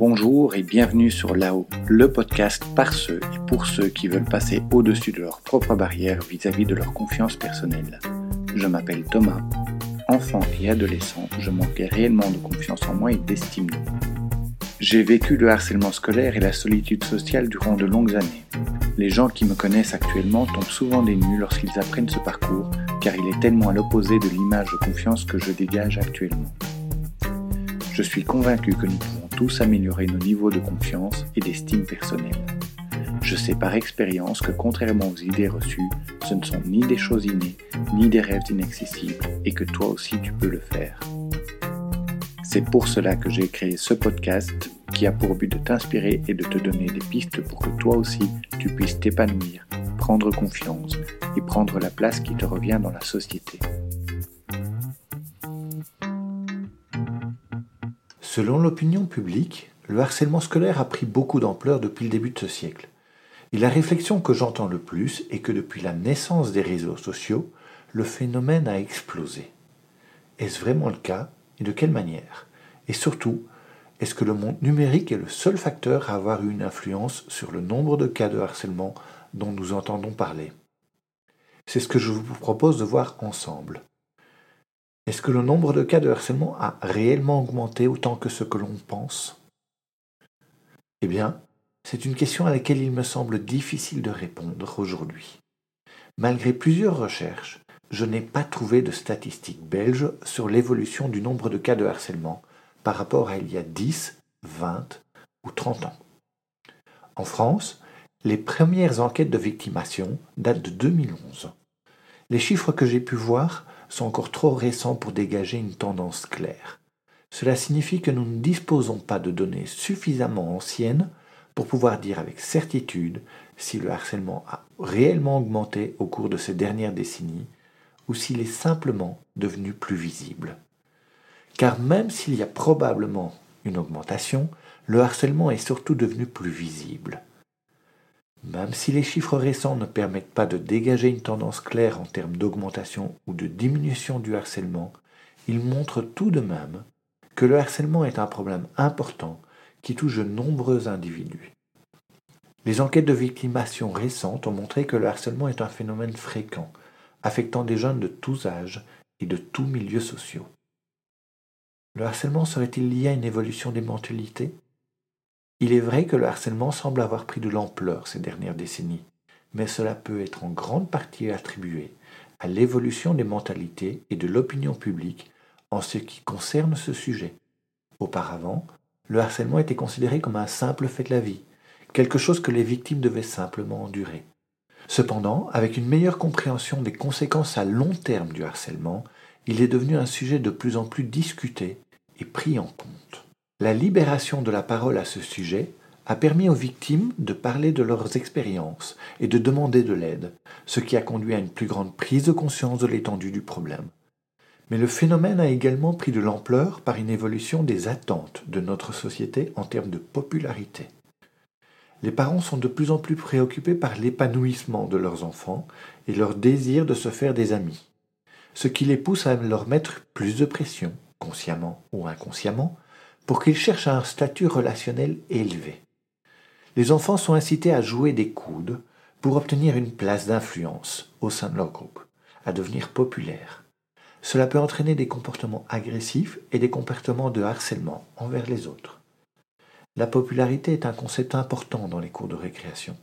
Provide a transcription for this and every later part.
Bonjour et bienvenue sur Là-haut, le podcast par ceux et pour ceux qui veulent passer au-dessus de leurs propres barrières vis-à-vis de leur confiance personnelle. Je m'appelle Thomas. Enfant et adolescent, je manquais réellement de confiance en moi et d'estime de moi. J'ai vécu le harcèlement scolaire et la solitude sociale durant de longues années. Les gens qui me connaissent actuellement tombent souvent des nues lorsqu'ils apprennent ce parcours, car il est tellement à l'opposé de l'image de confiance que je dégage actuellement. Je suis convaincu que nous pouvons tous améliorer nos niveaux de confiance et d'estime personnelle. Je sais par expérience que contrairement aux idées reçues, ce ne sont ni des choses innées, ni des rêves inaccessibles, et que toi aussi tu peux le faire. C'est pour cela que j'ai créé ce podcast qui a pour but de t'inspirer et de te donner des pistes pour que toi aussi tu puisses t'épanouir, prendre confiance et prendre la place qui te revient dans la société. Selon l'opinion publique, le harcèlement scolaire a pris beaucoup d'ampleur depuis le début de ce siècle. Et la réflexion que j'entends le plus est que depuis la naissance des réseaux sociaux, le phénomène a explosé. Est-ce vraiment le cas et de quelle manière? Et surtout, est-ce que le monde numérique est le seul facteur à avoir eu une influence sur le nombre de cas de harcèlement dont nous entendons parler? C'est ce que je vous propose de voir ensemble. Est-ce que le nombre de cas de harcèlement a réellement augmenté autant que ce que l'on pense? Eh bien, c'est une question à laquelle il me semble difficile de répondre aujourd'hui. Malgré plusieurs recherches, je n'ai pas trouvé de statistiques belges sur l'évolution du nombre de cas de harcèlement par rapport à il y a 10, 20 ou 30 ans. En France, les premières enquêtes de victimation datent de 2011. Les chiffres que j'ai pu voir sont encore trop récents pour dégager une tendance claire. Cela signifie que nous ne disposons pas de données suffisamment anciennes pour pouvoir dire avec certitude si le harcèlement a réellement augmenté au cours de ces dernières décennies ou s'il est simplement devenu plus visible. Car même s'il y a probablement une augmentation, le harcèlement est surtout devenu plus visible. Même si les chiffres récents ne permettent pas de dégager une tendance claire en termes d'augmentation ou de diminution du harcèlement, ils montrent tout de même que le harcèlement est un problème important qui touche de nombreux individus. Les enquêtes de victimation récentes ont montré que le harcèlement est un phénomène fréquent affectant des jeunes de tous âges et de tous milieux sociaux. Le harcèlement serait-il lié à une évolution des mentalités? Il est vrai que le harcèlement semble avoir pris de l'ampleur ces dernières décennies, mais cela peut être en grande partie attribué à l'évolution des mentalités et de l'opinion publique en ce qui concerne ce sujet. Auparavant, le harcèlement était considéré comme un simple fait de la vie, quelque chose que les victimes devaient simplement endurer. Cependant, avec une meilleure compréhension des conséquences à long terme du harcèlement, il est devenu un sujet de plus en plus discuté et pris en compte. La libération de la parole à ce sujet a permis aux victimes de parler de leurs expériences et de demander de l'aide, ce qui a conduit à une plus grande prise de conscience de l'étendue du problème. Mais le phénomène a également pris de l'ampleur par une évolution des attentes de notre société en termes de popularité les parents sont de plus en plus préoccupés par l'épanouissement de leurs enfants et leur désir de se faire des amis, ce qui les pousse à leur mettre plus de pression, consciemment ou inconsciemment, pour qu'ils cherchent un statut relationnel élevé. Les enfants sont incités à jouer des coudes pour obtenir une place d'influence au sein de leur groupe, à devenir populaires. Cela peut entraîner des comportements agressifs et des comportements de harcèlement envers les autres. La popularité est un concept important dans les cours de récréation,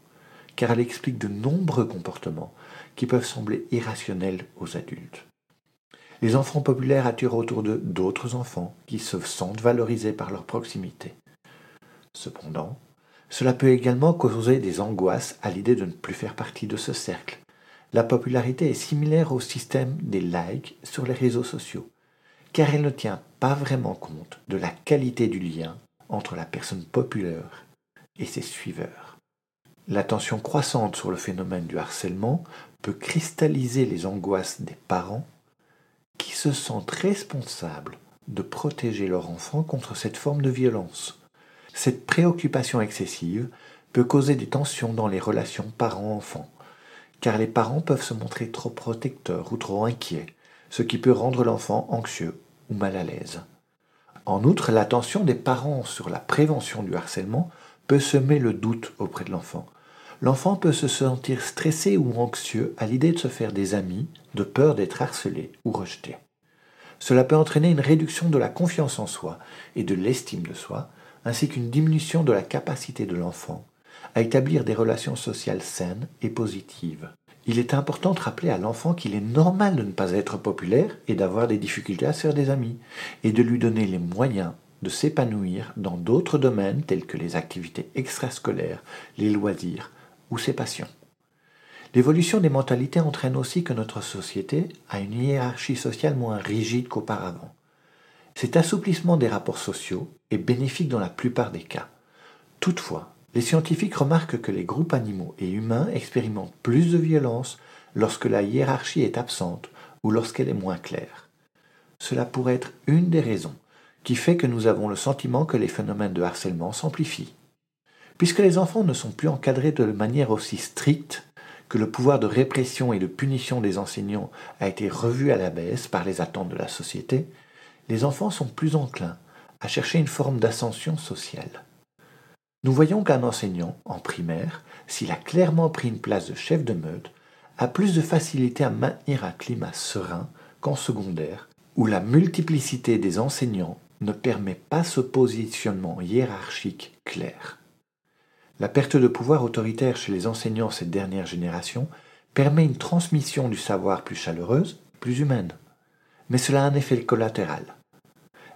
car elle explique de nombreux comportements qui peuvent sembler irrationnels aux adultes. Les enfants populaires attirent autour d'eux d'autres enfants qui se sentent valorisés par leur proximité. Cependant, cela peut également causer des angoisses à l'idée de ne plus faire partie de ce cercle. La popularité est similaire au système des likes sur les réseaux sociaux, car elle ne tient pas vraiment compte de la qualité du lien entre la personne populaire et ses suiveurs. L'attention croissante sur le phénomène du harcèlement peut cristalliser les angoisses des parents se sentent responsables de protéger leur enfant contre cette forme de violence. Cette préoccupation excessive peut causer des tensions dans les relations parents-enfants, car les parents peuvent se montrer trop protecteurs ou trop inquiets, ce qui peut rendre l'enfant anxieux ou mal à l'aise. En outre, l'attention des parents sur la prévention du harcèlement peut semer le doute auprès de l'enfant. L'enfant peut se sentir stressé ou anxieux à l'idée de se faire des amis, de peur d'être harcelé ou rejeté. Cela peut entraîner une réduction de la confiance en soi et de l'estime de soi, ainsi qu'une diminution de la capacité de l'enfant à établir des relations sociales saines et positives. Il est important de rappeler à l'enfant qu'il est normal de ne pas être populaire et d'avoir des difficultés à se faire des amis, et de lui donner les moyens de s'épanouir dans d'autres domaines tels que les activités extrascolaires, les loisirs ou ses passions. L'évolution des mentalités entraîne aussi que notre société a une hiérarchie sociale moins rigide qu'auparavant. Cet assouplissement des rapports sociaux est bénéfique dans la plupart des cas. Toutefois, les scientifiques remarquent que les groupes animaux et humains expérimentent plus de violence lorsque la hiérarchie est absente ou lorsqu'elle est moins claire. Cela pourrait être une des raisons qui fait que nous avons le sentiment que les phénomènes de harcèlement s'amplifient. Puisque les enfants ne sont plus encadrés de manière aussi stricte, que le pouvoir de répression et de punition des enseignants a été revu à la baisse par les attentes de la société, les enfants sont plus enclins à chercher une forme d'ascension sociale. Nous voyons qu'un enseignant, en primaire, s'il a clairement pris une place de chef de meute, a plus de facilité à maintenir un climat serein qu'en secondaire, où la multiplicité des enseignants ne permet pas ce positionnement hiérarchique clair. La perte de pouvoir autoritaire chez les enseignants cette dernière génération permet une transmission du savoir plus chaleureuse, plus humaine. Mais cela a un effet collatéral.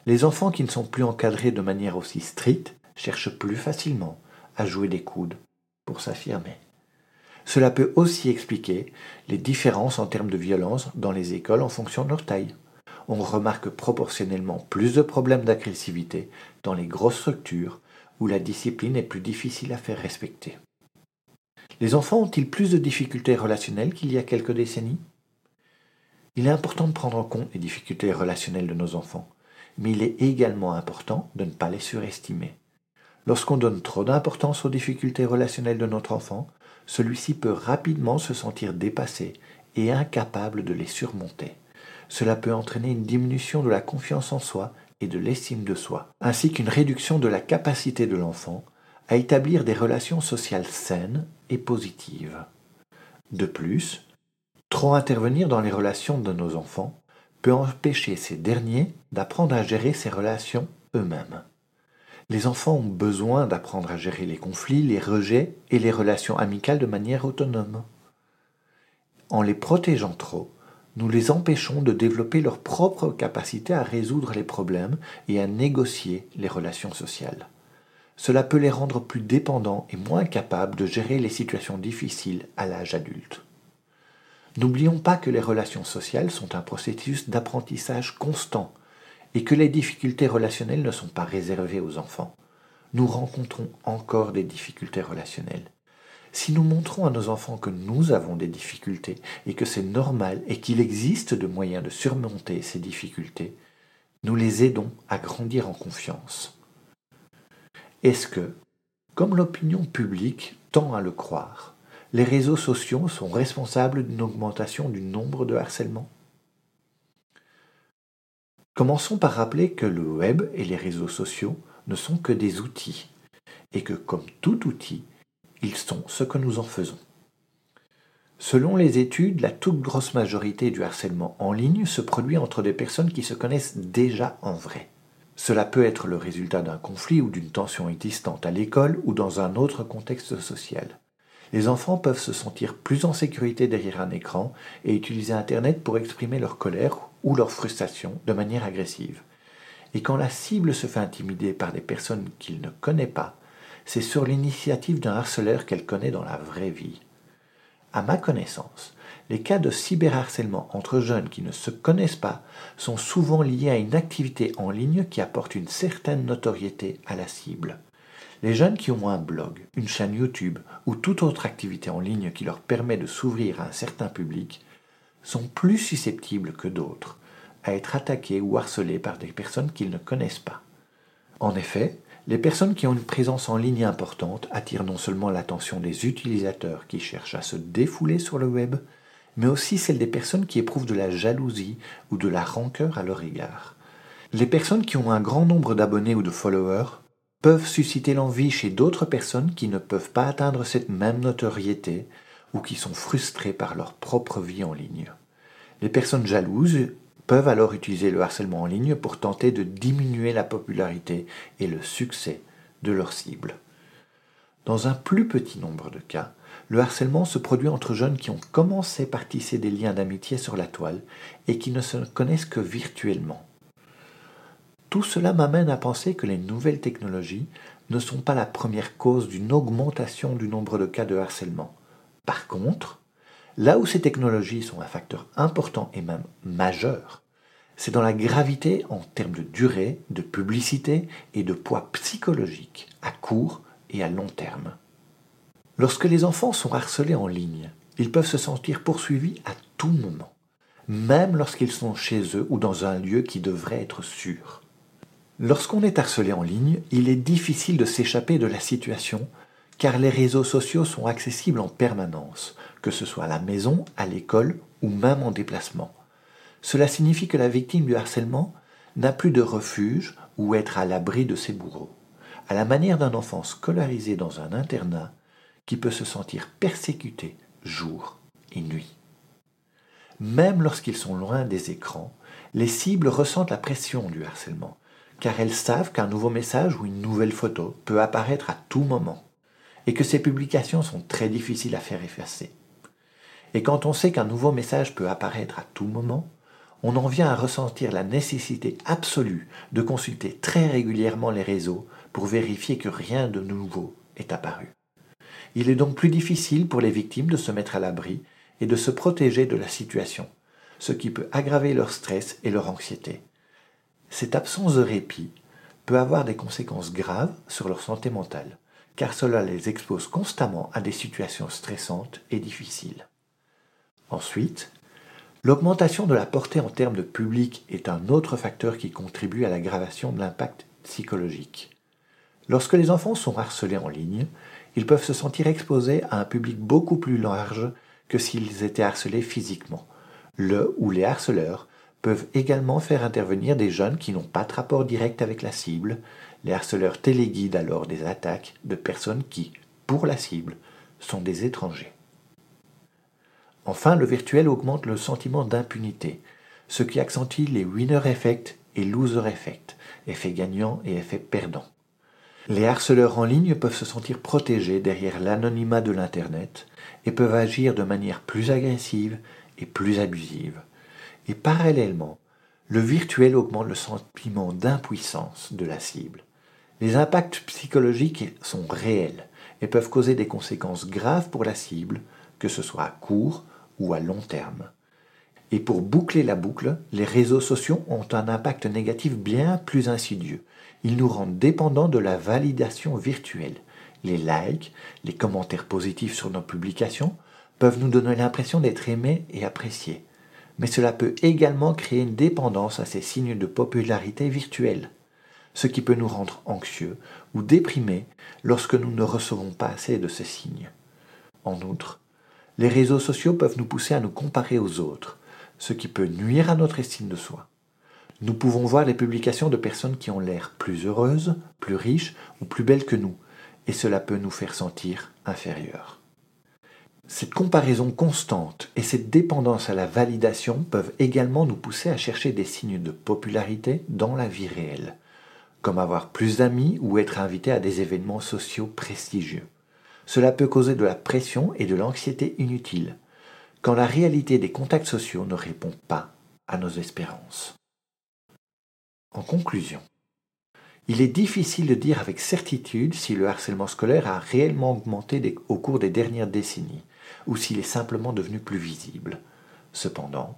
Les enfants qui ne sont plus encadrés de manière aussi stricte cherchent plus facilement à jouer des coudes pour s'affirmer. Cela peut aussi expliquer les différences en termes de violence dans les écoles en fonction de leur taille. On remarque proportionnellement plus de problèmes d'agressivité dans les grosses structures où la discipline est plus difficile à faire respecter. Les enfants ont-ils plus de difficultés relationnelles qu'il y a quelques décennies? Il est important de prendre en compte les difficultés relationnelles de nos enfants, mais il est également important de ne pas les surestimer. Lorsqu'on donne trop d'importance aux difficultés relationnelles de notre enfant, celui-ci peut rapidement se sentir dépassé et incapable de les surmonter. Cela peut entraîner une diminution de la confiance en soi et de l'estime de soi, ainsi qu'une réduction de la capacité de l'enfant à établir des relations sociales saines et positives. De plus, trop intervenir dans les relations de nos enfants peut empêcher ces derniers d'apprendre à gérer ces relations eux-mêmes. Les enfants ont besoin d'apprendre à gérer les conflits, les rejets et les relations amicales de manière autonome. En les protégeant trop, nous les empêchons de développer leur propre capacité à résoudre les problèmes et à négocier les relations sociales. Cela peut les rendre plus dépendants et moins capables de gérer les situations difficiles à l'âge adulte. N'oublions pas que les relations sociales sont un processus d'apprentissage constant et que les difficultés relationnelles ne sont pas réservées aux enfants. Nous rencontrons encore des difficultés relationnelles. Si nous montrons à nos enfants que nous avons des difficultés et que c'est normal et qu'il existe de moyens de surmonter ces difficultés, nous les aidons à grandir en confiance. Est-ce que, comme l'opinion publique tend à le croire, les réseaux sociaux sont responsables d'une augmentation du nombre de harcèlements? Commençons par rappeler que le web et les réseaux sociaux ne sont que des outils, et que comme tout outil, ils sont ce que nous en faisons. Selon les études, la toute grosse majorité du harcèlement en ligne se produit entre des personnes qui se connaissent déjà en vrai. Cela peut être le résultat d'un conflit ou d'une tension existante à l'école ou dans un autre contexte social. Les enfants peuvent se sentir plus en sécurité derrière un écran et utiliser Internet pour exprimer leur colère ou leur frustration de manière agressive. Et quand la cible se fait intimider par des personnes qu'il ne connaît pas, c'est sur l'initiative d'un harceleur qu'elle connaît dans la vraie vie. À ma connaissance, les cas de cyberharcèlement entre jeunes qui ne se connaissent pas sont souvent liés à une activité en ligne qui apporte une certaine notoriété à la cible. Les jeunes qui ont un blog, une chaîne YouTube ou toute autre activité en ligne qui leur permet de s'ouvrir à un certain public sont plus susceptibles que d'autres à être attaqués ou harcelés par des personnes qu'ils ne connaissent pas. En effet, les personnes qui ont une présence en ligne importante attirent non seulement l'attention des utilisateurs qui cherchent à se défouler sur le web, mais aussi celle des personnes qui éprouvent de la jalousie ou de la rancœur à leur égard. Les personnes qui ont un grand nombre d'abonnés ou de followers peuvent susciter l'envie chez d'autres personnes qui ne peuvent pas atteindre cette même notoriété ou qui sont frustrées par leur propre vie en ligne. Les personnes jalouses peuvent alors utiliser le harcèlement en ligne pour tenter de diminuer la popularité et le succès de leur cible. Dans un plus petit nombre de cas, le harcèlement se produit entre jeunes qui ont commencé par tisser des liens d'amitié sur la toile et qui ne se connaissent que virtuellement. Tout cela m'amène à penser que les nouvelles technologies ne sont pas la première cause d'une augmentation du nombre de cas de harcèlement. Par contre, là où ces technologies sont un facteur important et même majeur, c'est dans la gravité en termes de durée, de publicité et de poids psychologique à court et à long terme. Lorsque les enfants sont harcelés en ligne, ils peuvent se sentir poursuivis à tout moment, même lorsqu'ils sont chez eux ou dans un lieu qui devrait être sûr. Lorsqu'on est harcelé en ligne, il est difficile de s'échapper de la situation car les réseaux sociaux sont accessibles en permanence, que ce soit à la maison, à l'école ou même en déplacement. Cela signifie que la victime du harcèlement n'a plus de refuge ou être à l'abri de ses bourreaux, à la manière d'un enfant scolarisé dans un internat qui peut se sentir persécuté jour et nuit. Même lorsqu'ils sont loin des écrans, les cibles ressentent la pression du harcèlement car elles savent qu'un nouveau message ou une nouvelle photo peut apparaître à tout moment, et que ces publications sont très difficiles à faire effacer. Et quand on sait qu'un nouveau message peut apparaître à tout moment, on en vient à ressentir la nécessité absolue de consulter très régulièrement les réseaux pour vérifier que rien de nouveau est apparu. Il est donc plus difficile pour les victimes de se mettre à l'abri et de se protéger de la situation, ce qui peut aggraver leur stress et leur anxiété. Cette absence de répit peut avoir des conséquences graves sur leur santé mentale, car cela les expose constamment à des situations stressantes et difficiles. Ensuite, l'augmentation de la portée en termes de public est un autre facteur qui contribue à l'aggravation de l'impact psychologique. Lorsque les enfants sont harcelés en ligne, ils peuvent se sentir exposés à un public beaucoup plus large que s'ils étaient harcelés physiquement, le ou les harceleurs peuvent également faire intervenir des jeunes qui n'ont pas de rapport direct avec la cible. Les harceleurs téléguident alors des attaques de personnes qui, pour la cible, sont des étrangers. Enfin, le virtuel augmente le sentiment d'impunité, ce qui accentue les winner effect et loser effect, effet gagnant et effet perdant. Les harceleurs en ligne peuvent se sentir protégés derrière l'anonymat de l'Internet et peuvent agir de manière plus agressive et plus abusive. Et parallèlement, le virtuel augmente le sentiment d'impuissance de la cible. Les impacts psychologiques sont réels et peuvent causer des conséquences graves pour la cible, que ce soit à court ou à long terme. Et pour boucler la boucle, les réseaux sociaux ont un impact négatif bien plus insidieux. Ils nous rendent dépendants de la validation virtuelle. Les likes, les commentaires positifs sur nos publications peuvent nous donner l'impression d'être aimés et appréciés mais cela peut également créer une dépendance à ces signes de popularité virtuelle, ce qui peut nous rendre anxieux ou déprimés lorsque nous ne recevons pas assez de ces signes. En outre, les réseaux sociaux peuvent nous pousser à nous comparer aux autres, ce qui peut nuire à notre estime de soi. Nous pouvons voir les publications de personnes qui ont l'air plus heureuses, plus riches ou plus belles que nous, et cela peut nous faire sentir inférieurs. Cette comparaison constante et cette dépendance à la validation peuvent également nous pousser à chercher des signes de popularité dans la vie réelle, comme avoir plus d'amis ou être invité à des événements sociaux prestigieux. Cela peut causer de la pression et de l'anxiété inutiles, quand la réalité des contacts sociaux ne répond pas à nos espérances. En conclusion, il est difficile de dire avec certitude si le harcèlement scolaire a réellement augmenté au cours des dernières décennies, ou s'il est simplement devenu plus visible. Cependant,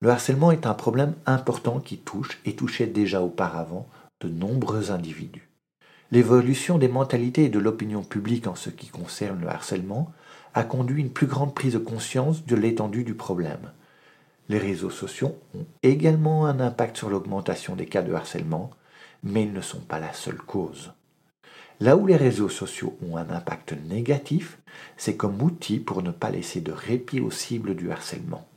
le harcèlement est un problème important qui touche et touchait déjà auparavant de nombreux individus. L'évolution des mentalités et de l'opinion publique en ce qui concerne le harcèlement a conduit une plus grande prise de conscience de l'étendue du problème. Les réseaux sociaux ont également un impact sur l'augmentation des cas de harcèlement, mais ils ne sont pas la seule cause. Là où les réseaux sociaux ont un impact négatif, c'est comme outil pour ne pas laisser de répit aux cibles du harcèlement.